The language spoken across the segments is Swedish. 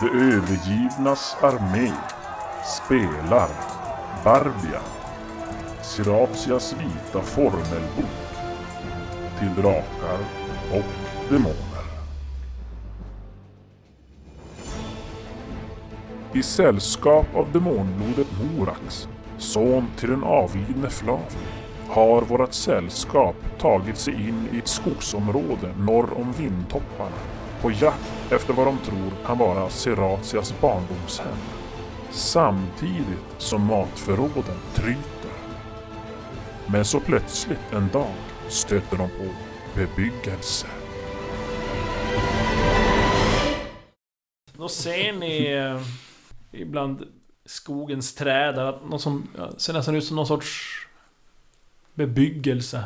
De övergivnas armé spelar Barbia, Siratias vita formelbok till drakar och demoner. I sällskap av demonblodet Morax, son till den avlidne Flavio, har vårt sällskap tagit sig in i ett skogsområde norr om vindtopparna på jakt efter vad de tror kan vara Seratias barndomshem. Samtidigt som matförråden tryter. Men så plötsligt en dag stöter de på bebyggelse. Då ser ni eh, ibland skogens träd där att någon som ja, ser nästan ut som någon sorts bebyggelse.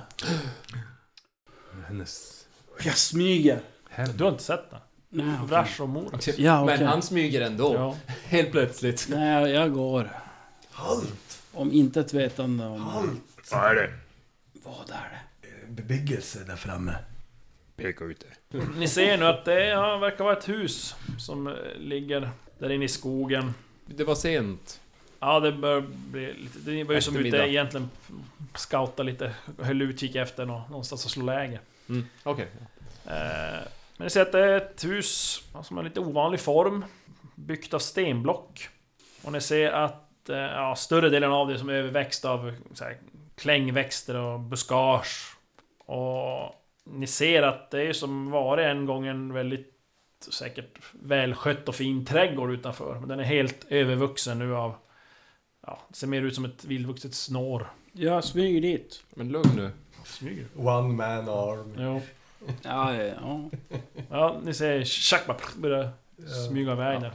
Hennes Jag smyger. hem. Du har inte sett det? Nej, okej. Vrash och Morax. Ja, okej. Men han smyger ändå. Ja. Helt plötsligt. Nej, jag går. Halt! Om inte ett vetande om... Halt! Vad är det? Vad är det? Bebyggelse där framme. Peka ut det. Ni ser nu att det ja, verkar vara ett hus som eh, ligger där inne i skogen. Det var sent. Ja, det bör bli lite... Det börjar som ute egentligen scouta lite, höll utkik efter nå- någonstans att slå läger. Mm. Okej. Eh, Men ni ser att det är ett hus som har lite ovanlig form. Byggt av stenblock. Och ni ser att eh, ja, större delen av det som är överväxt av så här, klängväxter och buskage. Och ni ser att det är som varit en gång en väldigt säkert välskött och fin trädgård utanför. Men den är helt övervuxen nu av... Ja, det ser mer ut som ett vildvuxet snår. Jag smyger dit. Men lugn nu. Smyger. One man arm. Jo. Ja, ja, ja. Ja, ni ser Chuck bara börjar smyga iväg där.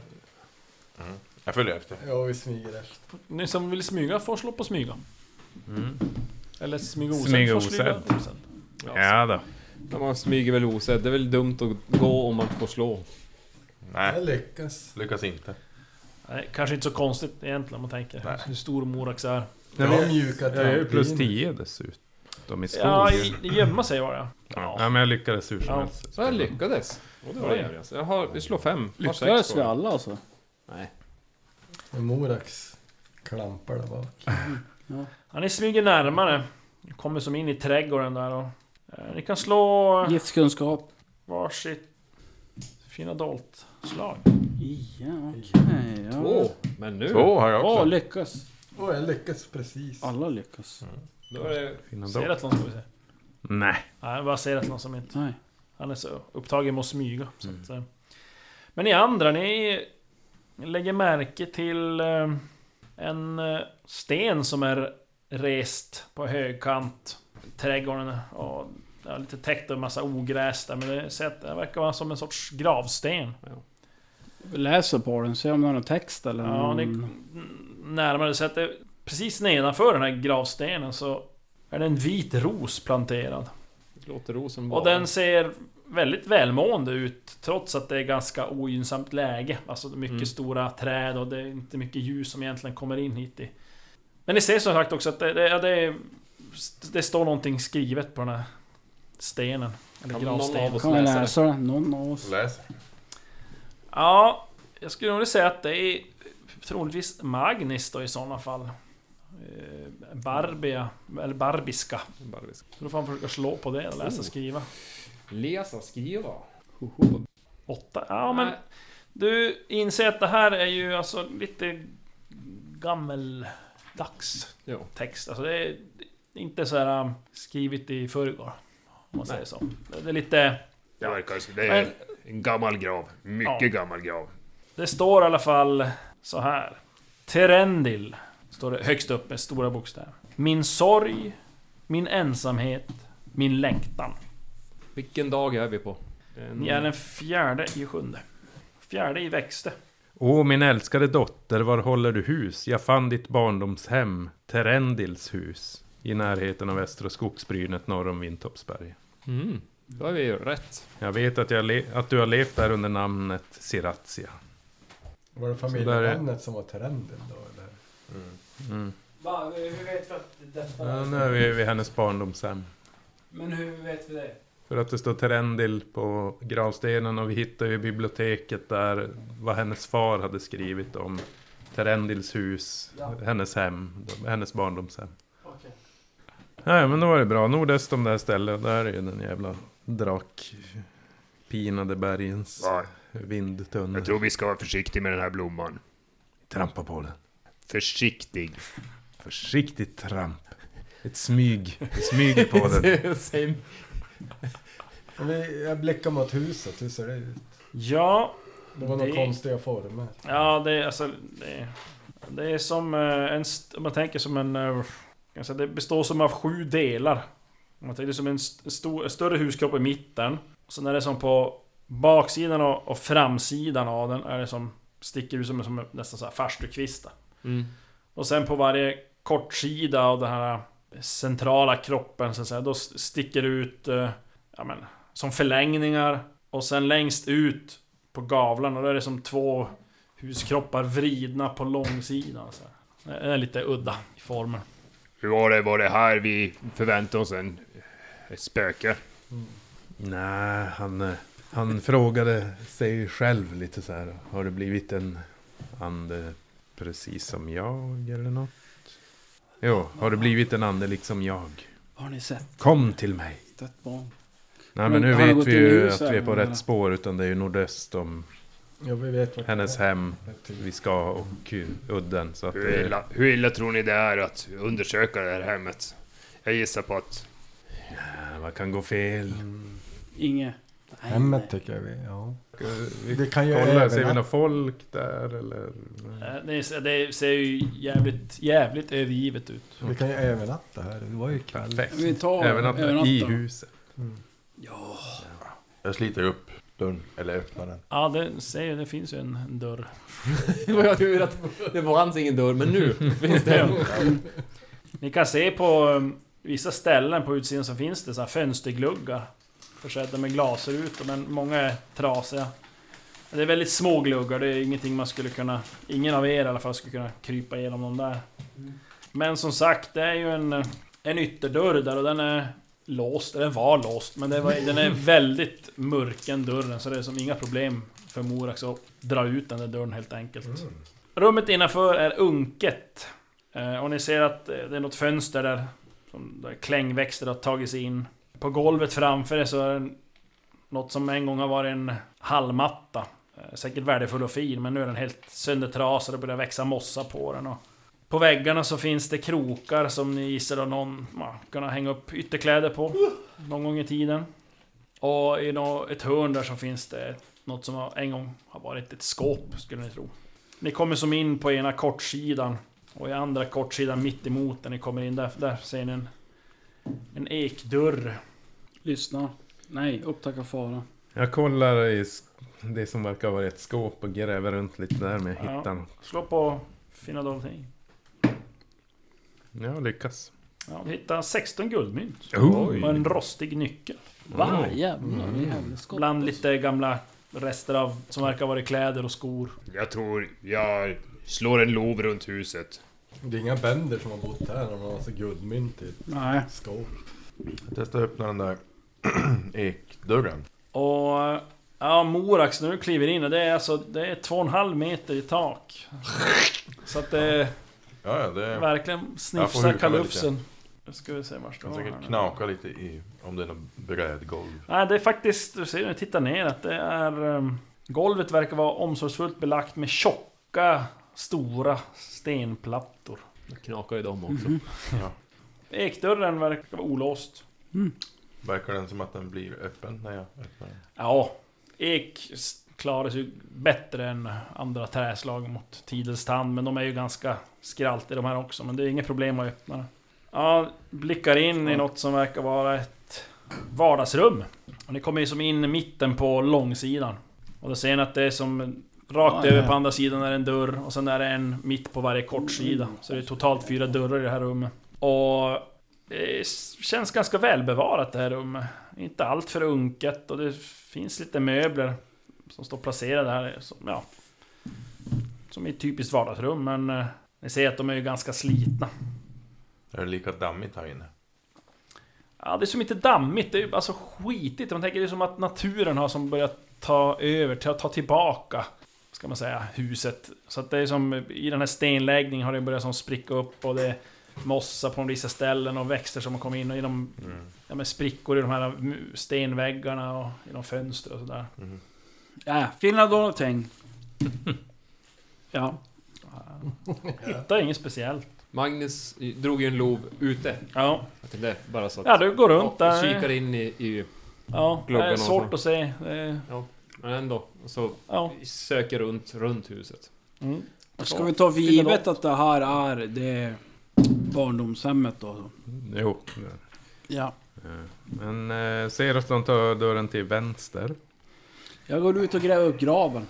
Jag följer efter. Ja, vi smyger efter. Ni som vill smyga får slå på smyga. Mm. Eller smyga osedd Smyga osedd. osedd. Ja då. Ja, Man smyger väl osedd. Det är väl dumt att gå om man får slå. Nej, Jag lyckas. lyckas inte. Nej, kanske inte så konstigt egentligen om man tänker Nej. hur stor Morax är. Jag har mjuka Jag är ju plus trampiner. 10 dessutom i skogen. Ja, i, i gömma sig var det. Ja. ja, men jag lyckades hur som Ja. helst. Så jag lyckades. Och det var det. Jag har, vi slår fem. Lyckades vi alla alltså? Nej. Morax klampar där bak. Ja, ni smyger närmare. Ni kommer som in i trädgården där och... Eh, ni kan slå Giftkunskap. varsitt fina dolt slag. Ja, okej. ja. Två. Men nu. Två har jag Åh, också. lyckas. Åh, jag lyckas precis. Alla lyckas. Då är det... Fina Ser dock. att någon ska vi se. Nej. Nej, jag bara ser att någon som inte... Nej. Han är så upptagen med att smyga. Så Mm. att, eh. Men ni andra, ni lägger märke till eh, en eh, sten som är rest på högkant. Trädgården och ja, lite täckt av en massa ogräs där. Men det, det verkar vara som en sorts gravsten. Vi läser på den, ser om det är någon text eller Ja, någon... närmare så att det, precis nedanför den här gravstenen så är det en vit ros planterad. Låter rosen Och den ser väldigt välmående ut trots att det är ganska ogynnsamt läge. Alltså mycket Mm. stora träd och det är inte mycket ljus som egentligen kommer in hit i. Men ni ser som sagt också att det, det, ja, det, det står någonting skrivet på den här stenen. Eller Kan någon gravstenen. av oss läsa det? läsa det? Någon av oss? Läs. Ja, jag skulle nog säga att det är troligtvis Magnus då i sådana fall. Eh, Barbia, eller Barbiska. Barbisk. Så då får han försöka slå på det och läsa Oh. och skriva. Läsa, skriva. Åtta? Ja men... Nej. Du inser att det här är ju alltså lite gammeldags Jo. text. Alltså det är inte så här um, skrivet i förrgår. Om man säger Nej. så. Det är lite... Det verkar... Det Men, en gammal grav. Mycket Ja. gammal grav. det står i alla fall så här. Terendil. Står det högst upp med stora bokstäver. Min sorg, min ensamhet, min längtan. Vilken dag är vi på? En... Ni är den fjärde i sjunde. Fjärde i växte. Åh, min älskade dotter, var håller du hus? Jag fann ditt barndomshem, Terendils hus, i närheten av Västra skogsbrynet norr om Vintoppsberg. Mm. Då är vi ju rätt. Jag vet att, jag att du har levt där under namnet Siratia. Var det familjenamnet som var Terendil då eller? Mm. Va, hur vet vi att detta Ja, nu är vi vid hennes barndomshem. Men hur vet vi det? För att det står Terendil på gravstenen och vi hittar ju i biblioteket där vad hennes far hade skrivit om Terendils hus, hennes hem, hennes barndomshem. Nej men då var det bra. Nordöst om det här stället, där är ju den jävla drakpinade bergens Va? vindtunnel. Jag tror vi ska vara försiktiga med den här blomman. Trampa på den. Försiktig. Försiktigt tramp. Ett smyg. Ett smyg på den. Same. Jag blickar mot huset, hur ser det ut? Ja, Det var några Det- konstiga former. ja det är alltså... Det, det är som eh, en... Om man tänker som en... eh, Alltså det består som av sju delar. Om man tänker som en st stor, större huskropp i mitten. Sen är det som på baksidan och, och framsidan av den är det som... Sticker ut som, som nästan så här farstukvistar. Mm. Och sen på varje kortsida av den här centrala kroppen så att säga, då sticker det ut eh, ja, men, som förlängningar. Och sen längst ut på gavlarna, då är det som två huskroppar vridna på långsidan. Så här. Det är lite udda i formen. Hur var det? Var det här vi förväntade oss en... Ett spöke? Nej, han, eh, han frågade sig själv lite så här. Har du blivit en ande precis som jag eller något? Jo, har du blivit en ande liksom jag? Har ni sett Kom till mig! ett barn? Nej men nu vet vi ju att vi är på eller? rätt spår utan det är ju nordöst om Ja, vi vet hennes hem vi ska och udden. Så att Hur det, illa, hur illa tror ni det är att undersöka det här hemmet? Jag gissar på att... eh, vad kan gå fel? Inget? Nej, Hemmet nej. tycker jag vi, ja. Vi Vi kan ju kollar, ser vi övernatta. något folk där eller? Eh, Det, är- det ser ju jävligt, jävligt övergivet ut. Vi kan ju övernatta här, det var ju kväll. Perfekt. Vi tar Även att övernatta. i huset. Ja. Jag sliter upp dörren, eller öppnar den. Ja, det, ser, det finns ju en, en dörr. Det var tur att det fanns ingen dörr, men nu finns det en. Ni kan se på um, vissa ställen på utsidan så finns det så här fönstergluggar. Försedda med glasrutor, men många är trasiga. Det är väldigt små gluggar, det är ingenting man skulle kunna... Ingen av er i alla fall skulle kunna krypa igenom dem där. Men som sagt, det är ju en, en ytterdörr där och den är låst. Den var låst, men var, den är väldigt mörken dörren så det är som inga problem för Morax att dra ut den där dörren helt enkelt. Rummet innanför är unket. Eh, Och ni ser att eh, det är något fönster där, som där klängväxter har tagit sig in. På golvet framför er så är det något som en gång har varit en hallmatta. Eh, säkert värdefull och fin, men nu är den helt söndertrasad och börjar växa mossa på den. Och på väggarna så finns det krokar som ni gissar att någon kunnat kunna hänga upp ytterkläder på. Någon gång i tiden. Och i ett hörn där så finns det något som en gång har varit ett skåp, skulle ni tro. Ni kommer som in på ena kortsidan och i andra kortsidan mitt emot när ni kommer in där, där ser ni en, en ekdörr. Lyssna. Nej, upptäcka fara. Jag kollar i det som verkar vara ett skåp och gräver runt lite där med Ja. hittan. Slå på finna dolting. Ja, lyckas. Ja, du hittar 16 guldmynt. Oj. Och en rostig nyckel. Va? Jävlar, Mm. i helskotta. Bland lite gamla rester av, som verkar ha varit kläder och skor. Jag tror jag slår en lov runt huset. Det är inga bönder som har bott här när de har massa guldmynt i ett Nej. skåp. Jag testar att öppna den där ekdörren. Och... Ja, Morax, när du kliver in, och det är alltså det är två och en halv meter i tak. Så att det Ja, ja, det verkligen snifsar kalufsen. Nu ska vi se var kan står här säkert knaka lite i, om det är något brädgolv. Nej, det är faktiskt, du ser när du tittar ner att det är... Um, golvet verkar vara omsorgsfullt belagt med tjocka, stora stenplattor. Det knakar i dem också. Ja. Ekdörren verkar vara olåst. Verkar den som att den blir öppen när jag öppnar den? Ja, ek klarar sig ju bättre än andra träslag mot tidens tand, men de är ju ganska skraltiga de här också, men det är inget problem att öppna den. Ja, blickar in i något som verkar vara ett vardagsrum. Och ni kommer ju som in i mitten på långsidan. Och då ser ni att det är som rakt över på andra sidan är en dörr och sen är det en mitt på varje kortsida. Så det är totalt fyra dörrar i det här rummet. Och det känns ganska välbevarat det här rummet. Inte allt för unket och det finns lite möbler som står placerade här. Som, ja, som i ett typiskt vardagsrum men eh, ni ser att de är ju ganska slitna. Är det lika dammigt här inne? Ja, det är som inte dammigt, det är ju alltså skitigt. Man tänker det är som att naturen har som börjat ta över, ta, ta tillbaka, ska man säga, huset. Så att det är som, i den här stenläggningen har det börjat som spricka upp och det mossa på vissa ställen och växter som har kommit in och genom ja, men sprickor i de här stenväggarna och genom fönster och sådär. Ja, Finland då någonting. Ja. Hittar inget speciellt. Magnus drog ju en lov ute. Ja, Jag tänkte bara så att... ja du går runt och där. kikar in i... i Ja, det är och svårt så. att se. Är, men ändå. Och så ja. söker runt, runt huset. Mm. Ska vi ta för givet att det här är det barndomshemmet då? Jo. Ja. Men eh, Serafton tar dörren till vänster. Jag går ut och gräver upp graven.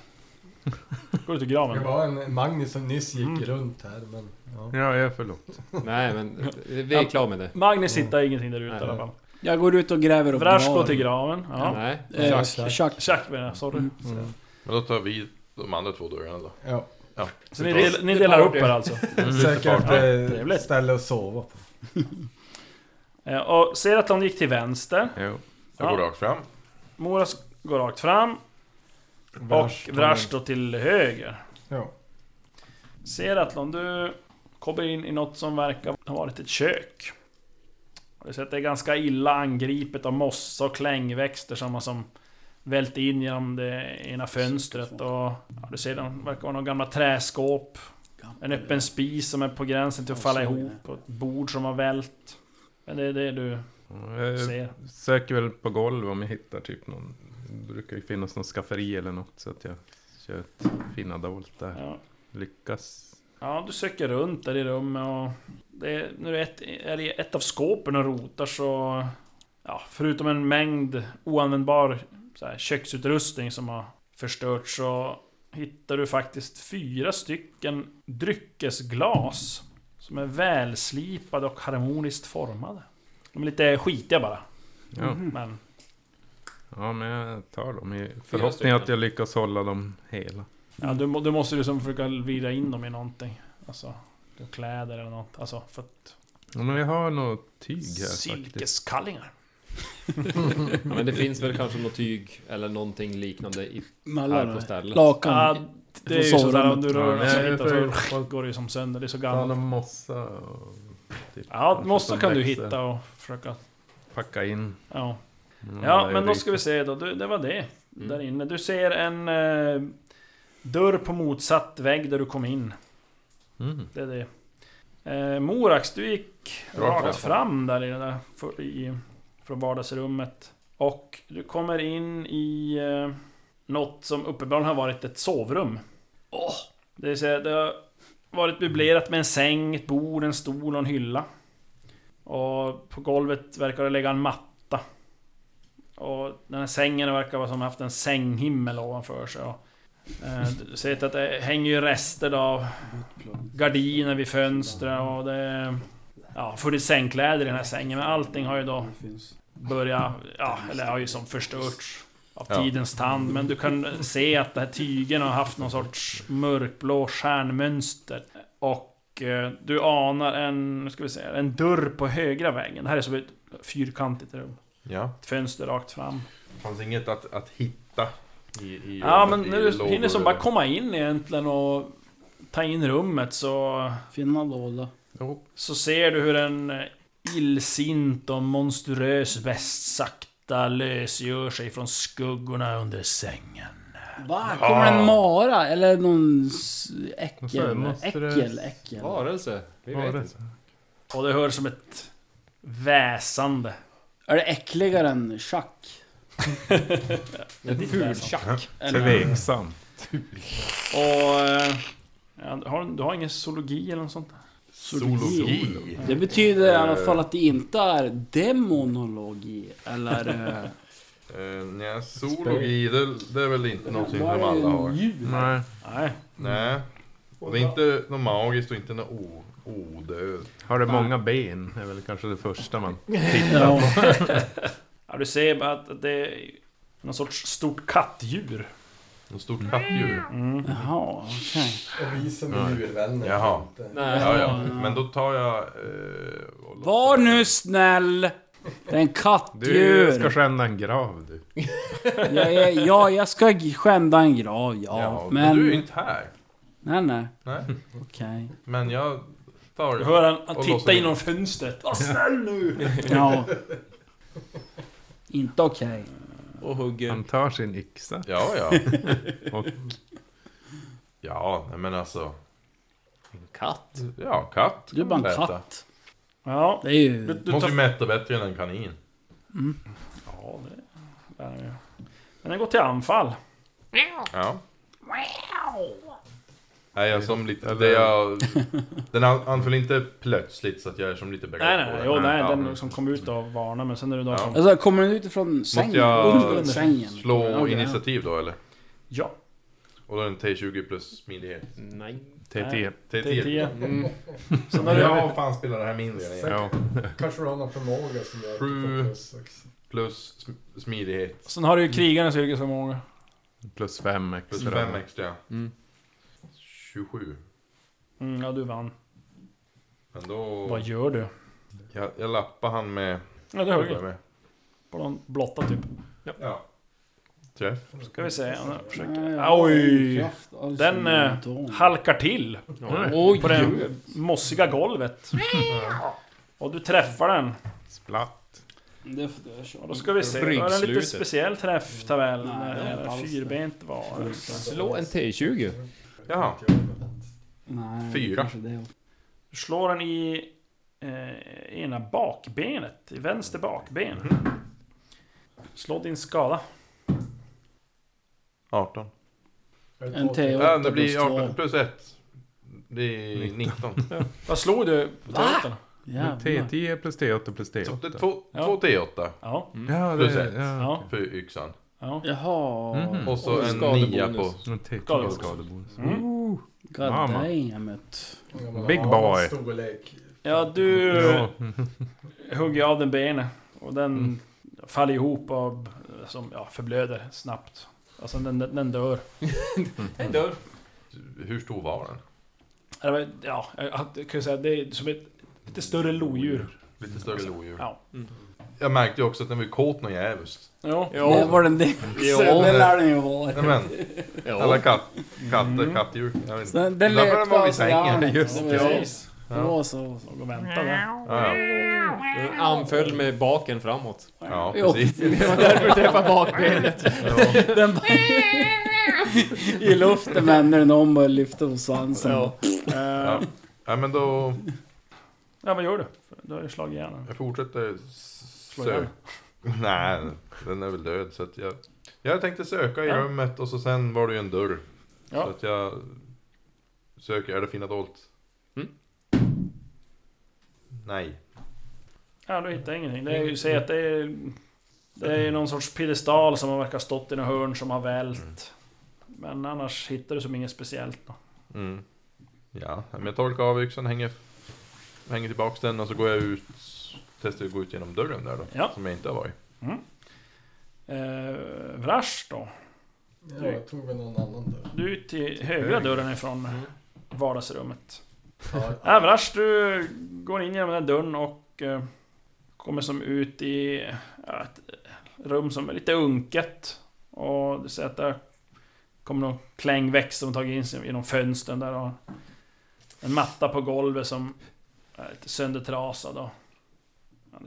Går ut Det graven. var en Magnus som nyss gick Mm. runt här men... Ja. Ja, jag förlåt. Nej men, vi är klara med det. Magnus hittar ingenting där ute i alla fall. Jag går ut och gräver upp Vrash går till graven. Ja. Nej. Eh, Jack. Jack. Jack menar jag, sorry. Mm. Men då tar vi de andra två dörrarna då. Ja. Så ni, del, ni delar upp er alltså? Söker Ja, trevligt. ställe att sova på. Eh, Och ser att de gick till vänster. Jo. Jag Ja. går rakt fram. Moras går rakt fram. Och Vrash står till höger. Ja. Seratlon, du kommer in i något som verkar ha varit ett kök. Du ser att det är ganska illa angripet av mossa och klängväxter som har som vält in genom det ena fönstret och... Ja, du ser, det verkar vara några gamla träskåp. En öppen spis som är på gränsen till att falla ihop. Och ett bord som har vält. Men det är det du Jag ser. söker väl på golv om jag hittar typ någon... Det brukar ju finnas någon skafferi eller något så att jag kör ett fina dolt där. Ja. Lyckas. Ja, du söker runt där i rummet och... Det är, när du är i ett av skåpen och rotar så... Ja, förutom en mängd oanvändbar så här, köksutrustning som har förstörts så hittar du faktiskt fyra stycken dryckesglas som är välslipade och harmoniskt formade. De är lite skitiga bara, Ja. men... ja, men jag tar dem i förhoppning att jag lyckas hålla dem hela. Ja, du, du måste liksom försöka vrida in dem i någonting. Alltså, kläder eller något. Alltså, för att... Ja, men jag har något tyg här faktiskt. Silkeskallingar. Ja, men det finns väl kanske något tyg eller någonting liknande i, här på stället. lakan. Ja, det är ju sådär om du Ja, rör dig så hittar så går det ju som sönder. Det är så gammalt. någon mossa och... Typ, Ja, mossa kan du hitta och försöka... Packa in. Ja, Mm, ja men då ska vi se då. Du, det var det. Mm. Där inne. Du ser en eh, dörr på motsatt vägg där du kom in. Mm. Det är det. Eh, Morax, du gick Rakt fram. där i det där, för, i, från vardagsrummet. Och du kommer in i eh, något som uppenbarligen har varit ett sovrum. Det vill säga, det har varit möblerat med en säng, ett bord, en stol och en hylla. Och på golvet verkar det ligga en matta. Och den här sängen verkar vara som haft en sänghimmel ovanför sig. Och, eh, du ser att det hänger ju rester av gardiner vid fönstren och det... Ja, funnits sängkläder i den här sängen men allting har ju då börjat... Ja, eller har ju som förstörts av Ja. tidens tand. Men du kan se att de här tygen har haft någon sorts mörkblå stjärnmönster. Och eh, du anar en, ska vi se, en dörr på högra väggen. Det här är som ett fyrkantigt rum. Ja. Ett fönster rakt fram. Fanns inget att, att hitta i, i Ja men när du hinner som bara komma in egentligen och ta in rummet så... Finna låda. Jo. Så ser du hur en eh, illsint och monstruös väst sakta lösgör sig från skuggorna under sängen. Va? Kommer en mara? Eller någon äckel? Äckel, äckel. Varelse? Vi vet inte. Och det hörs som ett väsande. Är det äckligare än tjack? En ful tjack. Tveksam. Och... eh, Ja, du, har, du har ingen zoologi eller något sånt? där? Zoologi. Det betyder i alla fall att det inte är demonologi. Eller... eh, Uh, nej, zoologi, det, det är väl inte någonting vad som alla har. Nej. Nej. Nej. Och det är inte något magiskt och inte något o- odöd. Har det många ben? är väl kanske det första man... Ja. Ja, du ser bara att det är någon sorts stort kattdjur. Något stort kattdjur. Mm. Jaha, okej. Och vi som är djurvänner. Jaha. Nej. Ja, ja. Men då tar jag... eh, och låter- Var nu snäll! Det är en Du kattdjur. ska skända en grav du. Ja, ja, ja, jag ska skända en grav, ja. Ja, men, men... du är ju inte här. Nej, nej. Nej. Okej. Men jag tar... Du hör han, han Och titta in. genom fönstret. Var snäll nu! Ja. Inte okej. Och hugger. Han tar sin yxa. Ja, ja. Och Ja, men alltså... En katt. Ja, katt. Du är bara en katt. Ja, Det är ju... du, du Måste tar... ju mätta bättre än en kanin. Ja, det... är ju. Men den går till anfall. Ja. Nej, jag som lite... Det jag, den an- anföll inte plötsligt så att jag är som lite beredd Nej, nej, jo, nej, ja. den som kom ut och varnade men sen är det då Ja. som... Alltså, kommer den ut ifrån sängen? Måste jag Under sängen? slå Okej, initiativ då eller? Ja, Och då är det en T20 plus smidighet. Nej. T10. T10. T10. Mm. Sen har. Jag fan spelar det här mindre än jag. Ja. Kanske du har någon förmåga som gör att Sju. du får plus också. Plus sm- smidighet. Sen har du ju krigarens yrkesförmåga. Plus fem Plus extra. 5 extra. Mm. 27. Mm, ja, du vann. Men då... Vad gör du? Jag, jag lappar han med... Ja, du hugger. med. På någon blotta typ. Ja. Träff. Ska vi se. Han försöker... ja, Oj! kraft, alltså, Den eh, halkar till Oj! på det mossiga golvet. Och du träffar den. Splatt. Det jag då ska vi se. Då är det en lite speciell träfftabell. Det det. Fyrbent varelse. Slå en T20. Jaha. Nej, Fyra. kanske det. Du slår den i eh, ena bakbenet. I vänster bakben. Slå din skada. 18. Är det En två T8 till? Ja, det plus blir två. 18 plus 1. Det är 19. Vad slog du på teatern? Jävlar. T10 plus T8 plus Så det är T8. två, Ja. två T8 Ja. Ja, Plus det ett. ja. Ja. för yxan. Ja. Jaha. Mhm. Och så Och en nia på... En T10 Skadebonus. skadebonus. Mm. Ooh. God Mamma. damn Ja, men Big boy. Ja, du Ja. hugger av den benet. Och den faller ihop och som, ja, förblöder snabbt. Alltså den, den den dör. En dörr. Hur stor var den? Ja, jag kan ju säga det är som ett lite större lodjur. Lite större lodjur. Ja. Jag märkte ju också att den var kåt något jävligt. Ja. Det var den det. Jo. Det lär den ju vara. Nej men, Ja. alla katt, katter, kattdjur. Jag vet inte. Den, den Därför den var vid alltså, sängen. ja, Just det. det. var- Precis. Det var så. Och och vänta där. Ja, ja. Anföll med baken framåt. ja precis. Det var därför du träffade bakbenet. Den bara... I luften vänder den om och lyfter på svansen. Ja. Eh, Ja. ja men då, Ja, vad gör du? Du har ju slagit ihjäl den. jag fortsätter Slå söka. Nej, den är väl död så att jag... Jag tänkte söka i Ja. rummet och så sen var det ju en dörr. Så Ja. att jag söker, är det fina dolt? Mm. Nej. Ja, du hittar ingenting. Det är ju, säg att det är... Det är ju någon sorts piedestal som har verkar stått i något hörn som har vält. Men annars hittar du som inget speciellt då. Mm. Ja, men jag torkar av yxan, hänger, hänger tillbaks den och så går jag ut, testar att gå ut genom dörren där då. Ja. Som jag inte har varit. Eh, Vrash då? Ja, jag tog väl någon annan där. Du är ut till högra dörren ifrån vardagsrummet. Ja, Ja, Vrash, du går in genom den här dörren och eh, kommer som ut i ja, ett rum som är lite unket. Och du ser att det kommer någon klängväxt som tagit in sig genom fönstren där och en matta på golvet som är lite söndertrasad och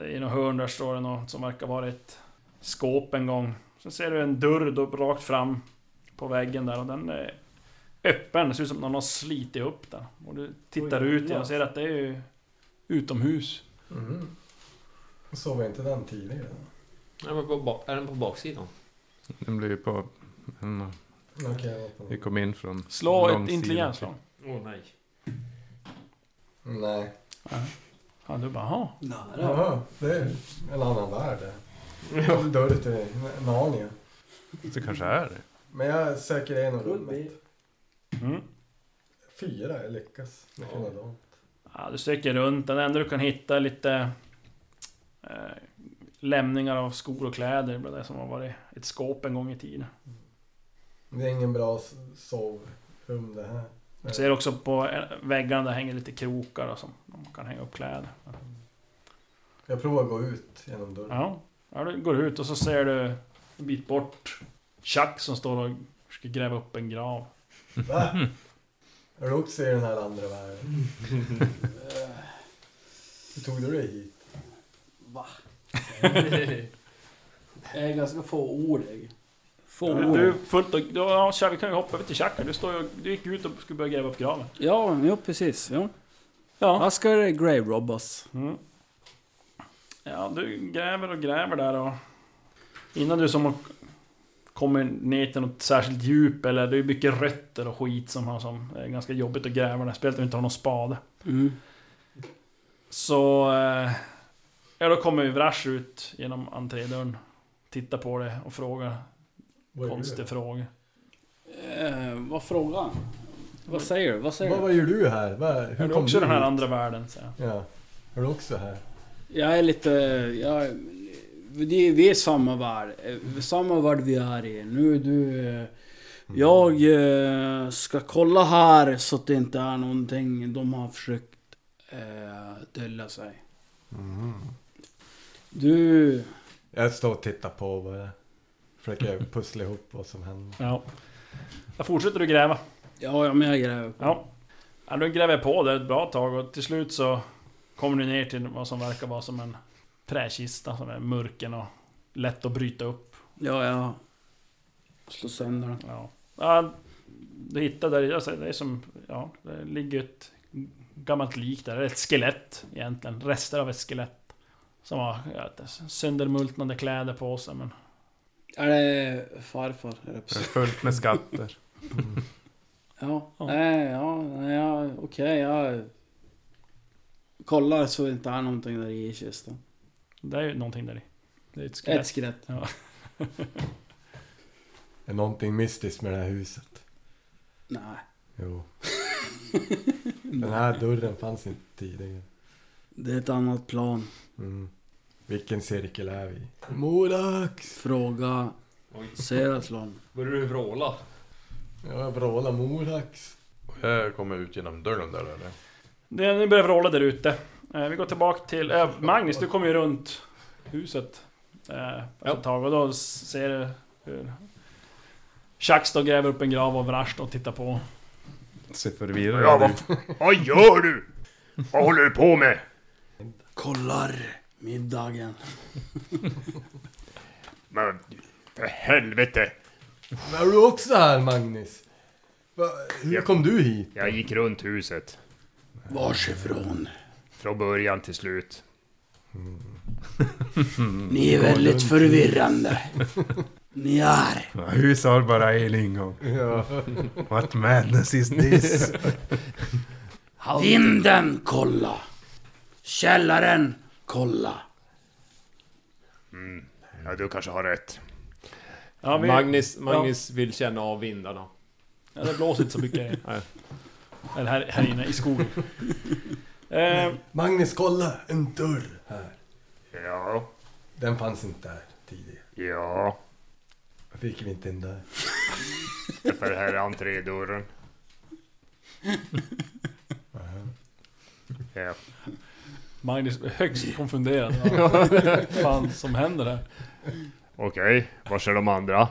i något hörn där står det något som verkar vara ett skåp en gång. Sen ser du en dörr då rakt fram på väggen där och den är öppen. Det ser ut som någon har slitit upp den. Och du tittar Oj, ut och ser att det är ju utomhus. Mhm. Såg inte den tidigare? Ja, men på Är den på baksidan? Den blir ju på... En, på vi kom in från... Slå ett intelligensslag. Åh nej. Nej. Ja, du bara, jaha. Jaha, det är en annan värld vill dörr till Narnia. Det kanske är det. Men jag är säker igenom rummet. Mm. Fyra, jag lyckas med dagar. Ja, du söker runt. Den enda du kan hitta är lite eh, lämningar av skor och kläder. Det som har varit ett skåp en gång i tiden. Det är ingen bra sovrum det här. Du ser också på eh, väggarna där hänger lite krokar och som man kan hänga upp kläder. Jag provar att gå ut genom dörren. Ja. ja, du går ut och så ser du en bit bort Chuck som står och ska gräva upp en grav. Va? Är du också i den här andra världen? Hur tog du dig hit? Va? Jag är ganska fåordig. Du Fåordig. fullt och... Ja, tja, vi kan ju hoppa över till Chuck. Du, står ju, du gick ut och skulle börja gräva upp graven. Ja, ja precis. Ja. Ja. Jag ska grave robbas. Mm. Ja, du gräver och gräver där och... Innan du som kommer ner till något särskilt djup eller det är mycket rötter och skit som har som är ganska jobbigt att gräva om du inte har någon spade. Mm. Så... Eh, ja, då kommer ju Vrash ut genom entrédörren. Tittar på det och frågar Är du? frågor. Eh, vad frågar han? Vad säger du? Vad säger Vad, du? vad gör du här? Vad, hur Är du kom också i den här hit? andra världen? Så. Ja. Är du också här? Jag är lite... Jag, det, vi är samma värld. Eh, Samma värld vi är i. Nu är du... eh, Jag eh, ska kolla här så att det inte är någonting de har försökt eh, dölja sig. Du... Jag står och tittar på vad jag försöker pussla ihop vad som händer. Ja. Där fortsätter du gräva. Ja, ja men jag gräver på. Ja. ja. Du gräver på där ett bra tag och till slut så kommer du ner till vad som verkar vara som en träkista som är mörken och lätt att bryta upp. Ja, jag slår sönder den. Ja. ja du hittar där, alltså det är som, ja, det ligger ett gammalt lik där, ett skelett egentligen, rester av ett skelett. Som har ja, söndermultnade kläder på sig men... Är det farfar? Är det Det är fullt med skatter. Ja, Ja. nej, ja, nej, ja, okej, jag kollar så det inte är någonting där i kistan. Det är ju någonting där i. Det är ett skelett. Ett skelett. Ja. Är någonting mystiskt med det här huset? Nej. Jo. Den här dörren fanns inte tidigare. Det är ett annat plan. Mm. Vilken cirkel är vi? Morax! Fråga Seratlon. Börjar du vråla? Jag vrålar Morax. Jag kommer ut genom dörren där eller? Det, ni börjar vråla där ute. Eh, vi går tillbaka till... Eh, Magnus, du kommer ju runt huset. Eh, efter ett tag och då ser du hur... Står och gräver upp en grav och Vrash och tittar på. Ser förvirrad Ja, vad, ut. vad gör du? Vad håller du på med? Kollar middagen. Men för helvete. Är du också här Magnus? Va, hur Ja. kom du hit? Jag gick runt huset. Vars ifrån? Från början till slut. Ni är väldigt förvirrande. Ni är. Ja, Hus har bara en ingång. Ja. What madness is this? Vinden, kolla. Källaren, kolla. Ja, du kanske har rätt. Ja, vi, Magnus, Magnus vill känna av vindarna. ja, det blåser inte så mycket Nej. Eller här, här inne i skogen. Eh, Magnus kolla! En dörr här. Ja, Den fanns inte där tidigare. ja. Varför gick vi inte in där? För här är entrédörren. Ja. Magnus är högst konfunderad. Vad fan som händer där? Okej, var är de andra?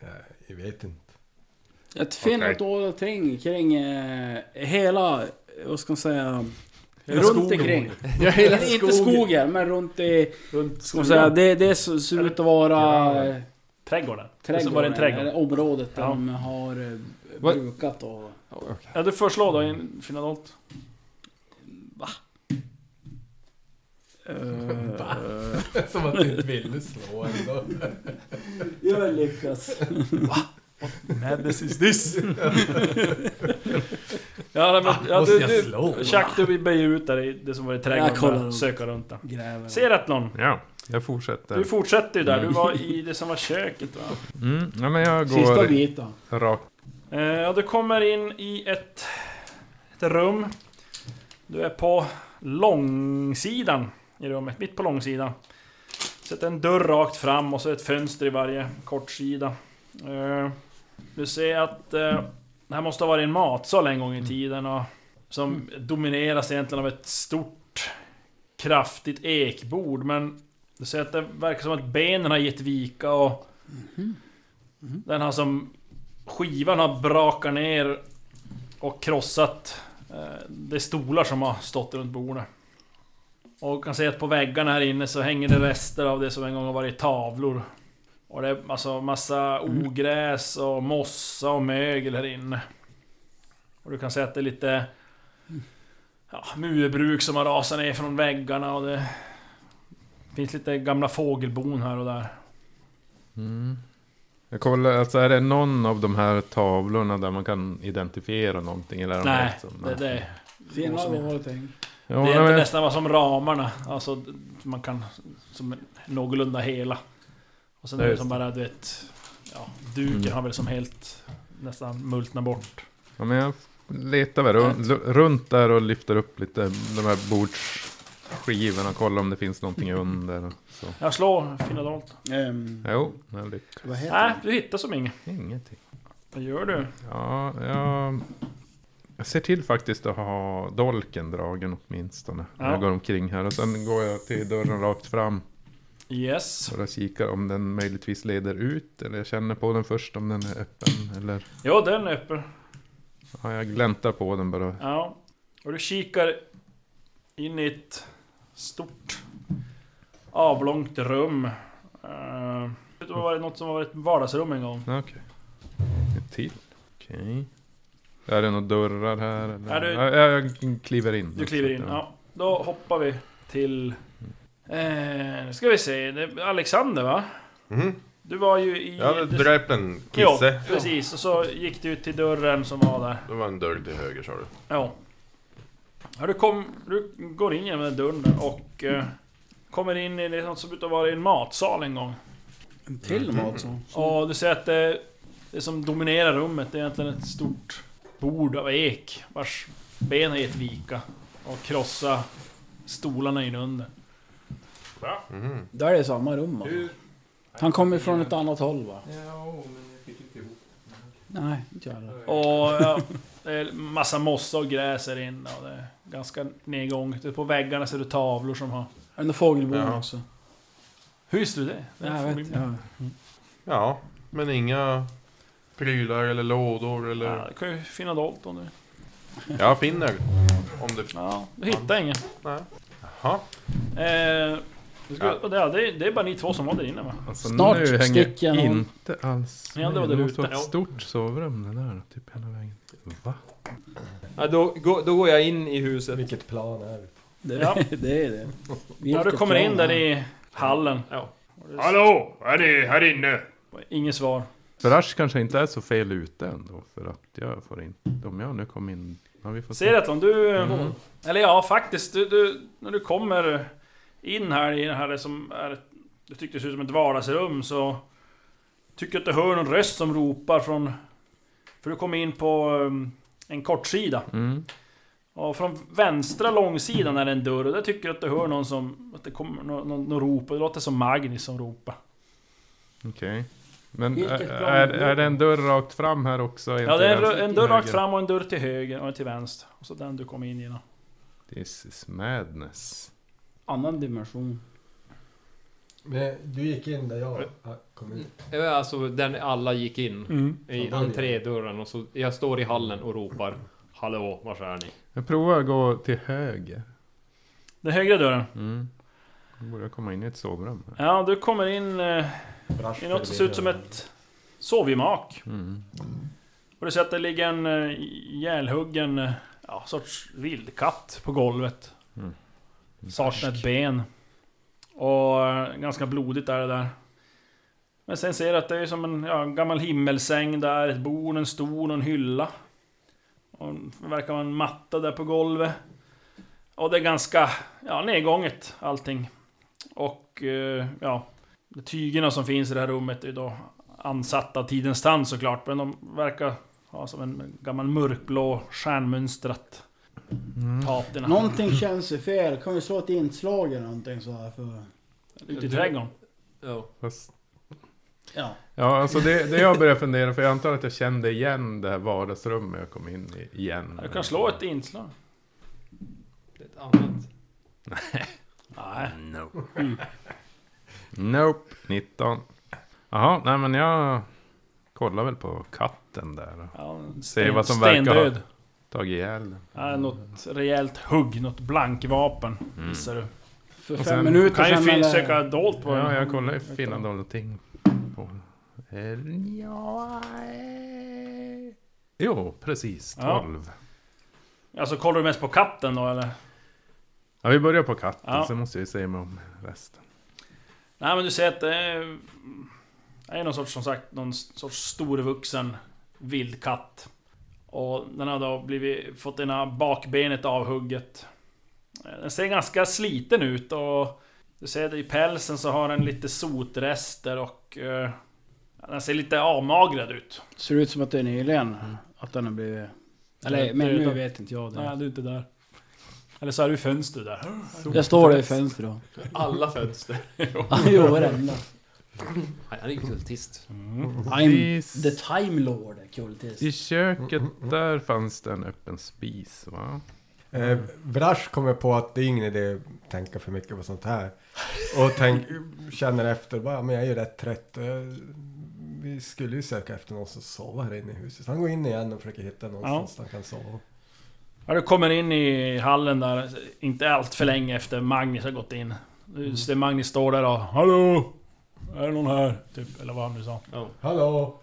Jag, jag vet inte. Ett fint Okej. okay. kring, kring eh, hela, vad ska man säga, Hela runt skogen. omkring. Ja, hela Inte skogen, men runt i, Runt ska man säga, det, det ser ut att vara eh, Trädgården. Det som var trädgården, en trädgård. eller området där Ja. de har eh, brukat och... Ja, du får slå då finadolt. Uh, Som att du inte ville slå ändå. jag lyckas. Madness is this? ja, nej, men, ja, Måste du, jag du, slå? Chuck, du böjer ut där i det som var i trädgården och söka runt där. Gräver. Seratlon, Ja, jag fortsätter. du fortsätter ju där. Du var i det som var köket va? Mm, ja, men jag Sista går biten. rakt. Eh, Ja, du kommer in i ett, ett rum. Du är på långsidan i rummet, mitt på långsidan. Sätter en dörr rakt fram och så ett fönster i varje kortsida. Eh, Du ser att eh, det här måste ha varit en matsal en gång i tiden och som domineras egentligen av ett stort kraftigt ekbord men du ser att det verkar som att benen har gett vika och den har som skivan har brakat ner och krossat eh, de stolar som har stått runt bordet. Och kan se att på väggarna här inne så hänger det rester av det som en gång har varit tavlor. Och det är alltså massa ogräs och mossa och mögel här inne. Och du kan se att det är lite... Ja, murbruk som har rasat ner från väggarna och det... Finns lite gamla fågelbon här och där. Mm. Jag kollar, alltså är det någon av de här tavlorna där man kan identifiera någonting? Eller är de Nej, helt som- det, det, Fina som- någonting. Ja, det är inte nästan vad som ramarna. Alltså man kan... Som någorlunda hela. Och sen Ja, är det som bara du vet... Ja, duken Mm. har väl som helt... Nästan multnat bort. Ja, men jag letar väl ru- runt där och lyfter upp lite de här bordsskivorna och kollar om det finns någonting under. Så. Jag slår fina dolt. Ehm, Jo, jag lyckas. vad heter Nej, du hittar som inget. Ingenting. Vad gör du? Ja, jag, jag ser till faktiskt att ha dolken dragen åtminstone. När Ja. jag går omkring här. Och sen går jag till dörren rakt fram. Yes. Och kikar om den möjligtvis leder ut. Eller jag känner på den först om den är öppen. Eller Jo, den är öppen. ja, jag gläntar på den bara. Ja. Och du kikar in i ett stort avlångt rum. Uh, det var något som har varit vardagsrum en gång. Ja, Okej. Ett till. Okej. Är det några dörrar här? Eller? Du- Ja, jag, jag kliver in. Du kliver in. Ja. Då hoppar vi till... Eh, nu ska vi se. Det är Alexander va? Mhm. Du var ju i... Jag hade du- dräpt en Ja, kisse. precis. Och så gick du ut till dörren som var där. Det var en dörr till höger sa du. Ja. ja du, kom, du går in genom den dörren och eh, kommer in i det som ut att vara en matsal en gång. En till mat så. Och du ser att det, det som dominerar rummet det är egentligen ett stort bord av ek vars ben har gett vika och krossa stolarna inunder. Mhm. Där är det samma rum alltså. Han kommer från ett annat håll va? Nej, inte jag heller. Och ja, det är massa mossa och gräs här inne och det är ganska nedgånget. På väggarna ser du tavlor som har... Är det fågelbon Ja. också? Hur visste du det? det Ja, jag vet. Ja. Ja, men inga prylar eller lådor eller... Ja, du kan ju finna dolt om du... Jag finner. Om det... Ja, du hittar ingen. Nej. Jaha. Eh, du ska, och det, ja, det, är, det är bara ni två som var där inne va? Alltså, Snart nu hänger sticker jag någon. inte alls Ja, det var med. där måste ute, vara ett stort sovrum det där. Typ hela vägen. Va? Ja, då, gå- då går jag in i huset. Vilket plan är det på? Det, Ja. det är det. Ja, Vilket du kommer in plan där i hallen. Ja. Hallå! Är ni här inne? Inget svar. För Asch kanske inte är så fel ute ändå. För att jag får inte... Om jag nu kom in... Ja, vi får se. Seratlon, du... Mm. Eller ja, faktiskt. Du, du, när du kommer in här i det här som är... Du tyckte det ser ut som ett vardagsrum så... Tycker att du hör någon röst som ropar från... För du kommer in på um, en kortsida. Mm. Och från vänstra långsidan är det en dörr och där tycker du att du hör någon som... Att det kommer någon, någon, någon rop och det låter som Magnus som ropar. Okej. Men är, är, är det en dörr rakt fram här också? Ja, det är en, en dörr rakt fram och en dörr till höger och en till vänster. Och så den du kommer in genom. This is madness. Annan dimension. Men du gick in där jag kom in. Ja, Alltså där alla gick in. I Från början. entrédörren och så... Jag står i hallen och ropar. Hallå, var är ni? Jag provar att gå till höger. Den högra dörren. Mm. Då borde jag komma in i ett sovrum. Ja, du kommer in Brasch i något som ser ut som ett sovgemak. Mm. Och du ser att det ligger en eh, ihjälhuggen eh, ja, sorts vildkatt på golvet. Mm. Saknar ett ben. Och eh, ganska blodigt är det där. Men sen ser du att det är som en ja, gammal himmelsäng där, ett bord, en stol och en hylla. Och det verkar vara en matta där på golvet. Och det är ganska ja, nedgånget allting. Och ja, tygerna som finns i det här rummet är då ansatta av tidens tand såklart. Men de verkar ha som en gammal mörkblå stjärnmönstrat Mm. patina. Någonting känns ju fel. Kan vi slå ett inslag eller någonting så här för... Ute i trädgården. Ja. Ja. ja, alltså det, det jag börjar fundera, för jag antar att jag kände igen det här vardagsrummet jag kom in i igen. Du kan slå ett inslag. Det är ett annat. Nej. No. Nope, 19. Jaha, nej men jag kollar väl på katten där Ja, ser vad som verkar ha tagit ihjäl den. Ja, något rejält hugg, något blankvapen gissar du. För fem sen- minuter Kan ju sedan fin- eller- söka dolt på Ja, den. jag kollar ju finna på... Eh, Ja... eh, Jo, precis. Ja. 12. Alltså kollar du mest på katten då eller? Ja, vi börjar på katten, Ja. så måste vi se mig om resten. Nej men du ser att det är... Det är någon sorts, som sagt, någon sorts storvuxen vildkatt. Och den har då blivit, fått ena bakbenet avhugget. Den ser ganska sliten ut och... Du ser att i pälsen så har den lite sotrester och... eh, den ser lite avmagrad ut. Ser ut som att det är nyligen. Att den har blivit... Eller, men nu vet inte jag det. Nej, du är inte där. Eller så är du i fönstret där. Jag står där i fönstret då. Alla fönster. jo, varenda. Han är ju kultist. I'm Precis. the time lord, kultist. I köket där fanns det en öppen spis, va? Eh, Vrash kommer på att det är ingen idé att tänka för mycket på sånt här. Och tänk, känner efter, bara, men jag är ju rätt trött. Eh, Vi skulle ju söka efter någon som sover här inne i huset. Han går in igen och försöker hitta någonstans där han kan sova. Ja, du kommer in i hallen där, inte allt för länge efter Magnus har gått in. Du ser Magnus står där och Hallå! Är det någon här? Typ, eller vad han nu sa. Hallå!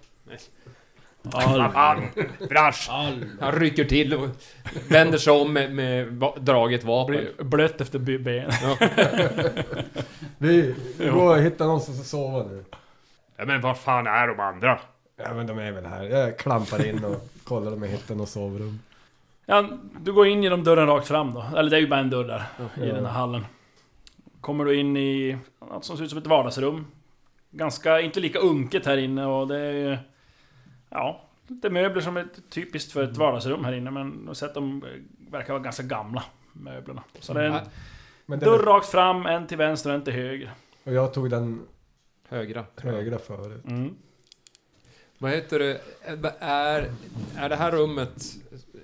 Vad fan! Brasch! Han rycker till och vänder sig om med, med va- draget vapen. Blir blött efter by- ben. Vi går och hittar någon som ska sova nu. Ja, men vad fan är de andra? Ja men de är väl här. Jag klampar in och kollar om jag hittar något sovrum. Ja, du går in genom dörren rakt fram då. Eller det är ju bara en dörr där, i den här hallen. Kommer du in i något som ser ut som ett vardagsrum. Ganska, inte lika unket här inne och det är ju... Ja, lite möbler som är typiskt för ett vardagsrum här inne men sett de verkar vara ganska gamla, möblerna. Så det är en Nej, Men dörr rakt fram, en till vänster och en till höger. och jag tog den Högra. högra förut. Mm. Vad heter det? Är, är det här rummet,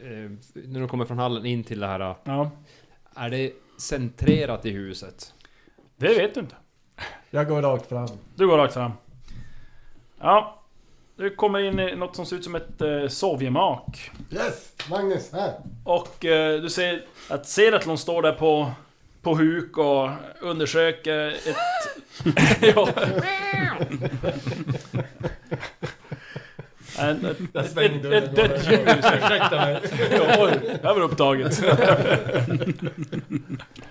eh, när du kommer från hallen in till det här, Ja, är det centrerat i huset? det vet du inte. Jag går rakt fram. Du går rakt fram. Ja, du kommer in i något som ser ut som ett eh, sovgemak. Yes! Magnus, här! Och eh, du ser att Seratlon står där på, på huk och undersöker ett... ja. En, ett, ett, ett, ett dött djur. Ursäkta mig. Oj, det här var upptaget.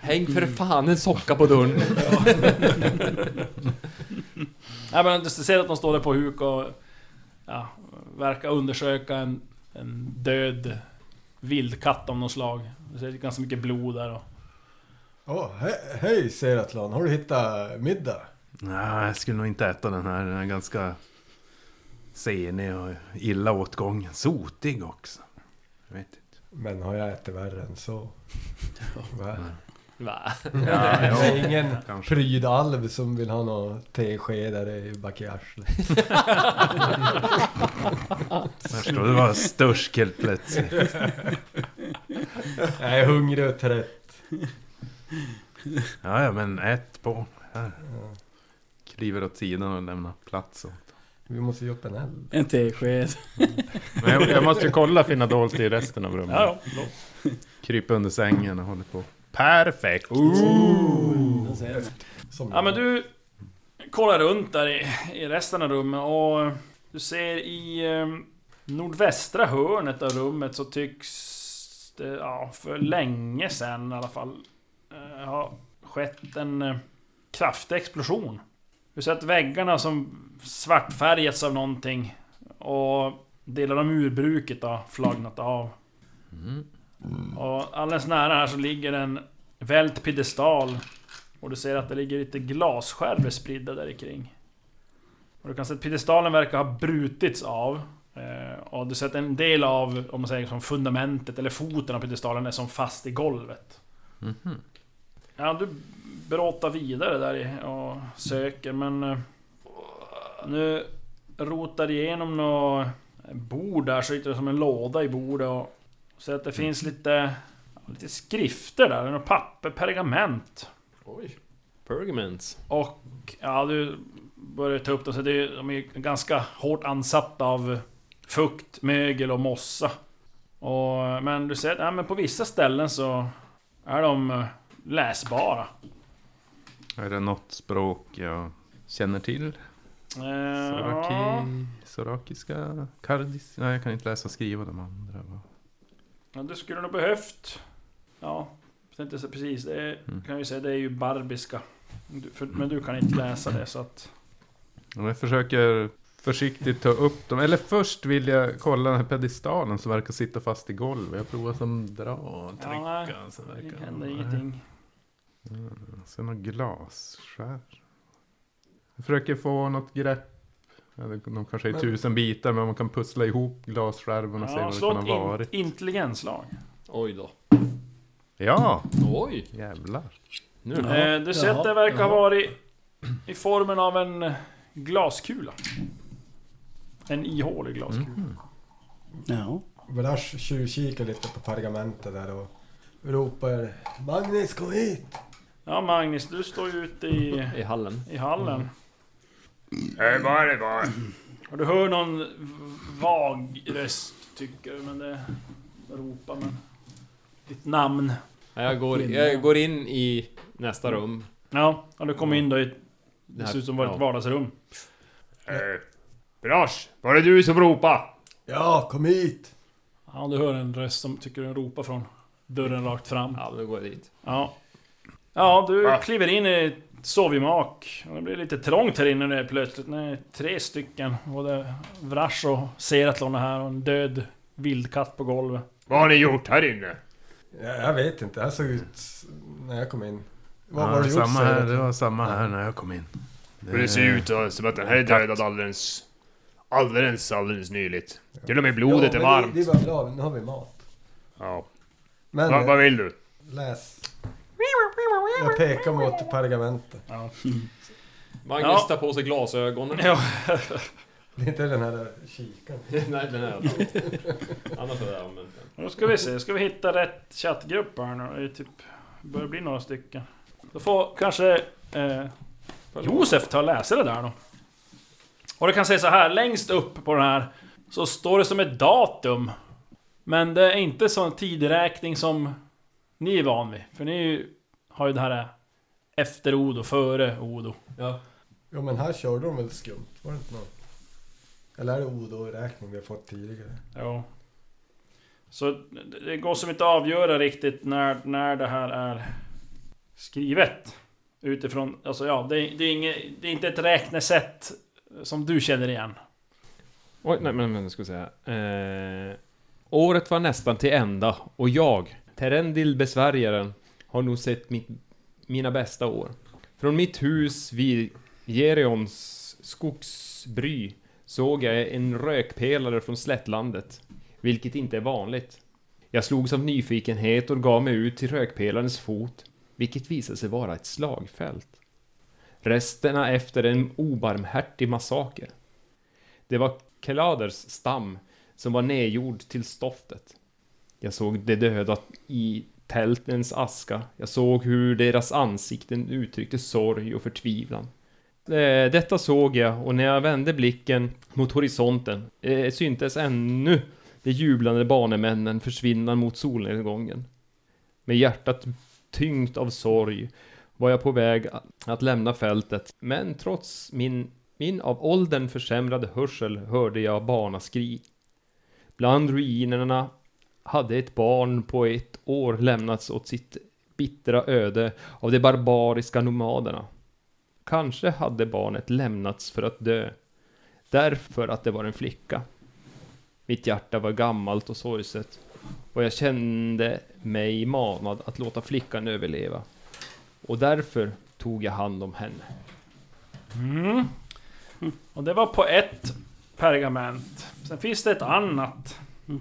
Häng för fan en socka på dörren! Ja, men du ser att de står där på huk och ja, verkar undersöka en, en död vildkatt av något slag. Du ser ganska mycket blod där och... Åh, he- hej Seratlon, har du hittat middag? Nej, jag skulle nog inte äta den här. Den är ganska senig och illa åtgången. Sotig också. Jag vet inte. Men har jag ätit värre än så? Va? Va? Ja, är ingen Kanske. prydalv som vill ha några teskedar i bak i arslet. Jag förstår, det var störsk helt plötsligt. Jag är hungrig och trött. Ja, ja, men ät på. Här. Kliver åt sidan och lämnar plats åt. Vi måste ge upp en eld. En tesked. Men jag, jag måste ju kolla finna dolt i resten av rummet. Ja, ja. Krypa under sängen och håller på. Perfekt! Ja men du kollar runt där i, i resten av rummet och du ser i eh, nordvästra hörnet av rummet så tycks det, ja, för länge sedan i alla fall, eh, ha skett en eh, kraftig explosion. Du ser att väggarna som svartfärgats av någonting och delar av murbruket har flagnat av. Och alldeles nära här så ligger en vält piedestal och du ser att det ligger lite glasskärvor spridda där kring. Och du kan se att piedestalen verkar ha brutits av. Eh, och du ser att en del av, om man säger som fundamentet eller foten av piedestalen är som fast i golvet. Mhm. Ja, du bråtar vidare där och söker men... eh, Nu rotar igenom något bord där, så hittar du som en låda i bordet och... Så att det finns lite... Lite skrifter där, något papper, pergament. Oj. Pergaments. Och ja, du börjar ta upp dem så det är, de är ganska hårt ansatta av fukt, mögel och mossa. Och, men du ser att ja, men på vissa ställen så är de eh, läsbara. Är det något språk jag känner till? Eh, ja. Soraki, Sorakiska? Kardis? Nej, jag kan inte läsa och skriva de andra. va? Ja, det skulle nog behövt. Ja, jag tänkte precis. Det är, Mm. kan ju säga det är ju barbiska. Du, för, men du kan inte läsa det så att... Jag försöker försiktigt ta upp dem. Eller först vill jag kolla den här pedestalen som verkar sitta fast i golvet. Jag provar som dra och Ja, trycka. nej, så det verkar händer nej. Ingenting. Sen några glasskär. Jag försöker få något grepp. Eller de kanske är Men- tusen bitar men man kan pussla ihop glasskärvorna och se vad det slå kan ha in, varit. intelligensslag. Oj då. Ja, Oj. jävlar. Nu. Eh, du ser att det verkar ha varit i formen av en glaskula. En ihålig glaskula. Mhm. Ja. Vrash tjuvkikar lite på pergamentet där och ropar Magnus kom hit! Ja Magnus, du står ju ute i, I hallen. i hallen. Eh, vad är det var? Och du hör någon vag röst tycker du, men det ropar men... Ditt namn. Ja, Jag går, jag går in i nästa rum. Ja, och du kommer in då i... Det ser ut som var ett vardagsrum. Eh, Brash, var det du som ropade? Ja, kom hit! Ja, du hör en röst som tycker den ropar från dörren rakt fram. Ja, då går jag dit. Ja. Ja, du Va? kliver in i sovgemak. Det blir lite trångt här inne nu plötsligt. Det är tre stycken. Både Vrash och Seratlon är här och en död vildkatt på golvet. Vad har ni gjort här inne? Ja, jag vet inte, det här såg ut när jag kom in. Vad Ja, var det gjort samma här, det var samma här när jag kom in. För det ser ut eh, som att den här är dödad alldeles... Alldeles, alldeles nyligt. Till och med blodet ja, är varmt. Det, det var bra, nu har vi mat. Ja. Men Va, vad vill du? läs. Jag pekar mot pergamentet. Magnus Ja. tar på sig glasögonen. Ja, Det är inte den här kikaren. Nej, den är Annars hade jag använt den. då ska vi se. Ska vi hitta rätt chattgrupp här nu? Det typ... börjar bli några stycken. Då får kanske... Eh, Josef ta och läsa det där då. Och det kan säga så här, längst upp på den här så står det som ett datum. Men det är inte sån tideräkning som ni är van vid. För ni har ju det här efter Odo, före Odo. Ja. Jo men här körde de väl skumt? Var det inte något? Eller är det Odo-räkning vi har fått tidigare? Ja. Så det- går som inte att avgöra riktigt när, när det här är skrivet. Utifrån, alltså ja, det, är- det, är inget, det är inte ett räknesätt som du känner igen. Oj, nej men, men ska vi säga. Eh, året var nästan till ända och jag, Terendil besvärjaren, har nog sett mitt, mina bästa år. Från mitt hus vid Gerions skogsbry såg jag en rökpelare från slättlandet, vilket inte är vanligt. Jag slogs av nyfikenhet och gav mig ut till rökpelarens fot, vilket visade sig vara ett slagfält. Resterna efter en obarmhärtig massaker. Det var Keladers stam som var nedgjord till stoftet. Jag såg de döda i tältens aska. Jag såg hur deras ansikten uttryckte sorg och förtvivlan. Eh, detta såg jag och när jag vände blicken mot horisonten eh, syntes ännu de jublande banemännen försvinna mot solnedgången. Med hjärtat tyngt av sorg var jag på väg att lämna fältet, men trots min min av åldern försämrade hörsel hörde jag barnaskri. Bland ruinerna hade ett barn på ett år lämnats åt sitt bittra öde av de barbariska nomaderna. Kanske hade barnet lämnats för att dö, därför att det var en flicka. Mitt hjärta var gammalt och sorgset och jag kände mig manad att låta flickan överleva. Och därför tog jag hand om henne. Mm. Och det var på ett pergament. Sen finns det ett annat. Eh,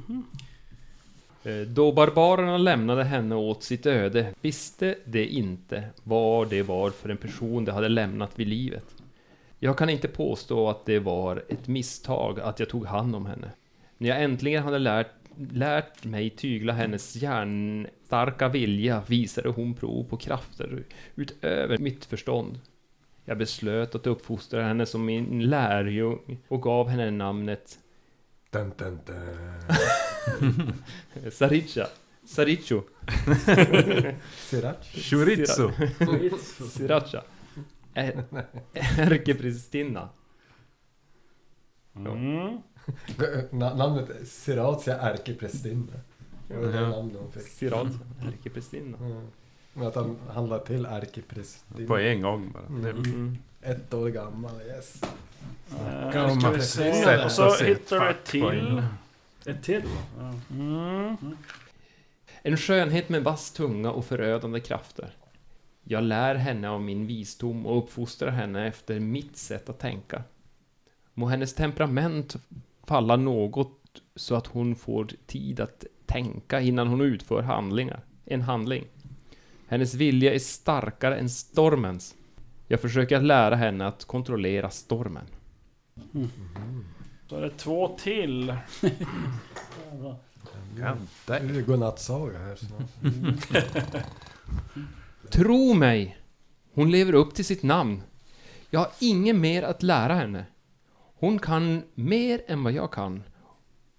Då barbarerna lämnade henne åt sitt öde visste de inte vad det var för en person de hade lämnat vid livet. Jag kan inte påstå att det var ett misstag att jag tog hand om henne. När jag äntligen hade lärt, lärt mig tygla hennes hjärnstarka starka vilja visade hon prov på krafter utöver mitt förstånd. Jag beslöt att uppfostra henne som min lärjung och gav henne namnet Dun, dun, dun. Saricha. Saricho. Chorizo! Sriracha. Ä- Ärkeprinsestinna. Mm. Na- Namnet är Sriracha ärkepresstinna. Det var det Ja. namnet hon fick. Sriracha. Ärkeprinsestinna. Mm. Men att han handlar till ärkepresstinna. På en gång bara. Det är Mm. Ett år gammal, yes. Eh, Kan ska vi se. Och så hittar du till. En. Ett till? Ja. Mm. En skönhet med vass tunga och förödande krafter. Jag lär henne av min visdom och uppfostrar henne efter mitt sätt att tänka. Må hennes temperament falla något så att hon får tid att tänka innan hon utför handlingar. En handling. Hennes vilja är starkare än stormens. Jag försöker att lära henne att kontrollera stormen. Så är det två till. Det är godnattsaga här snart. Tro mig! Hon lever upp till sitt namn. Jag har inget mer att lära henne. Hon kan mer än vad jag kan.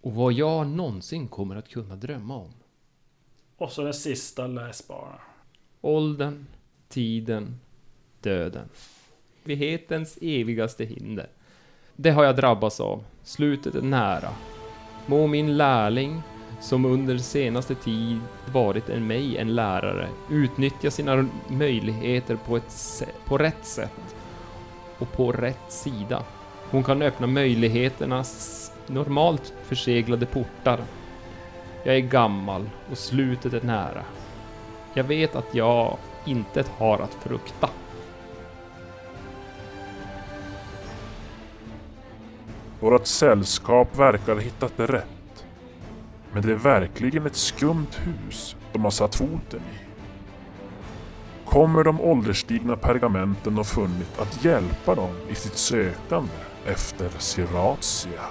Och vad jag någonsin kommer att kunna drömma om. Och så den sista läsbara. Åldern, tiden, döden. Evighetens evigaste hinder. Det har jag drabbats av. Slutet är nära. Må min lärling, som under senaste tid varit en mig en lärare, utnyttja sina möjligheter på, ett på rätt sätt och på rätt sida. Hon kan öppna möjligheternas normalt förseglade portar. Jag är gammal och slutet är nära. Jag vet att jag inte har att frukta. Vårat sällskap verkar ha hittat rätt. Men det är verkligen ett skumt hus de har satt foten i. Kommer de ålderstigna pergamenten och funnit att hjälpa dem i sitt sökande efter Siratia?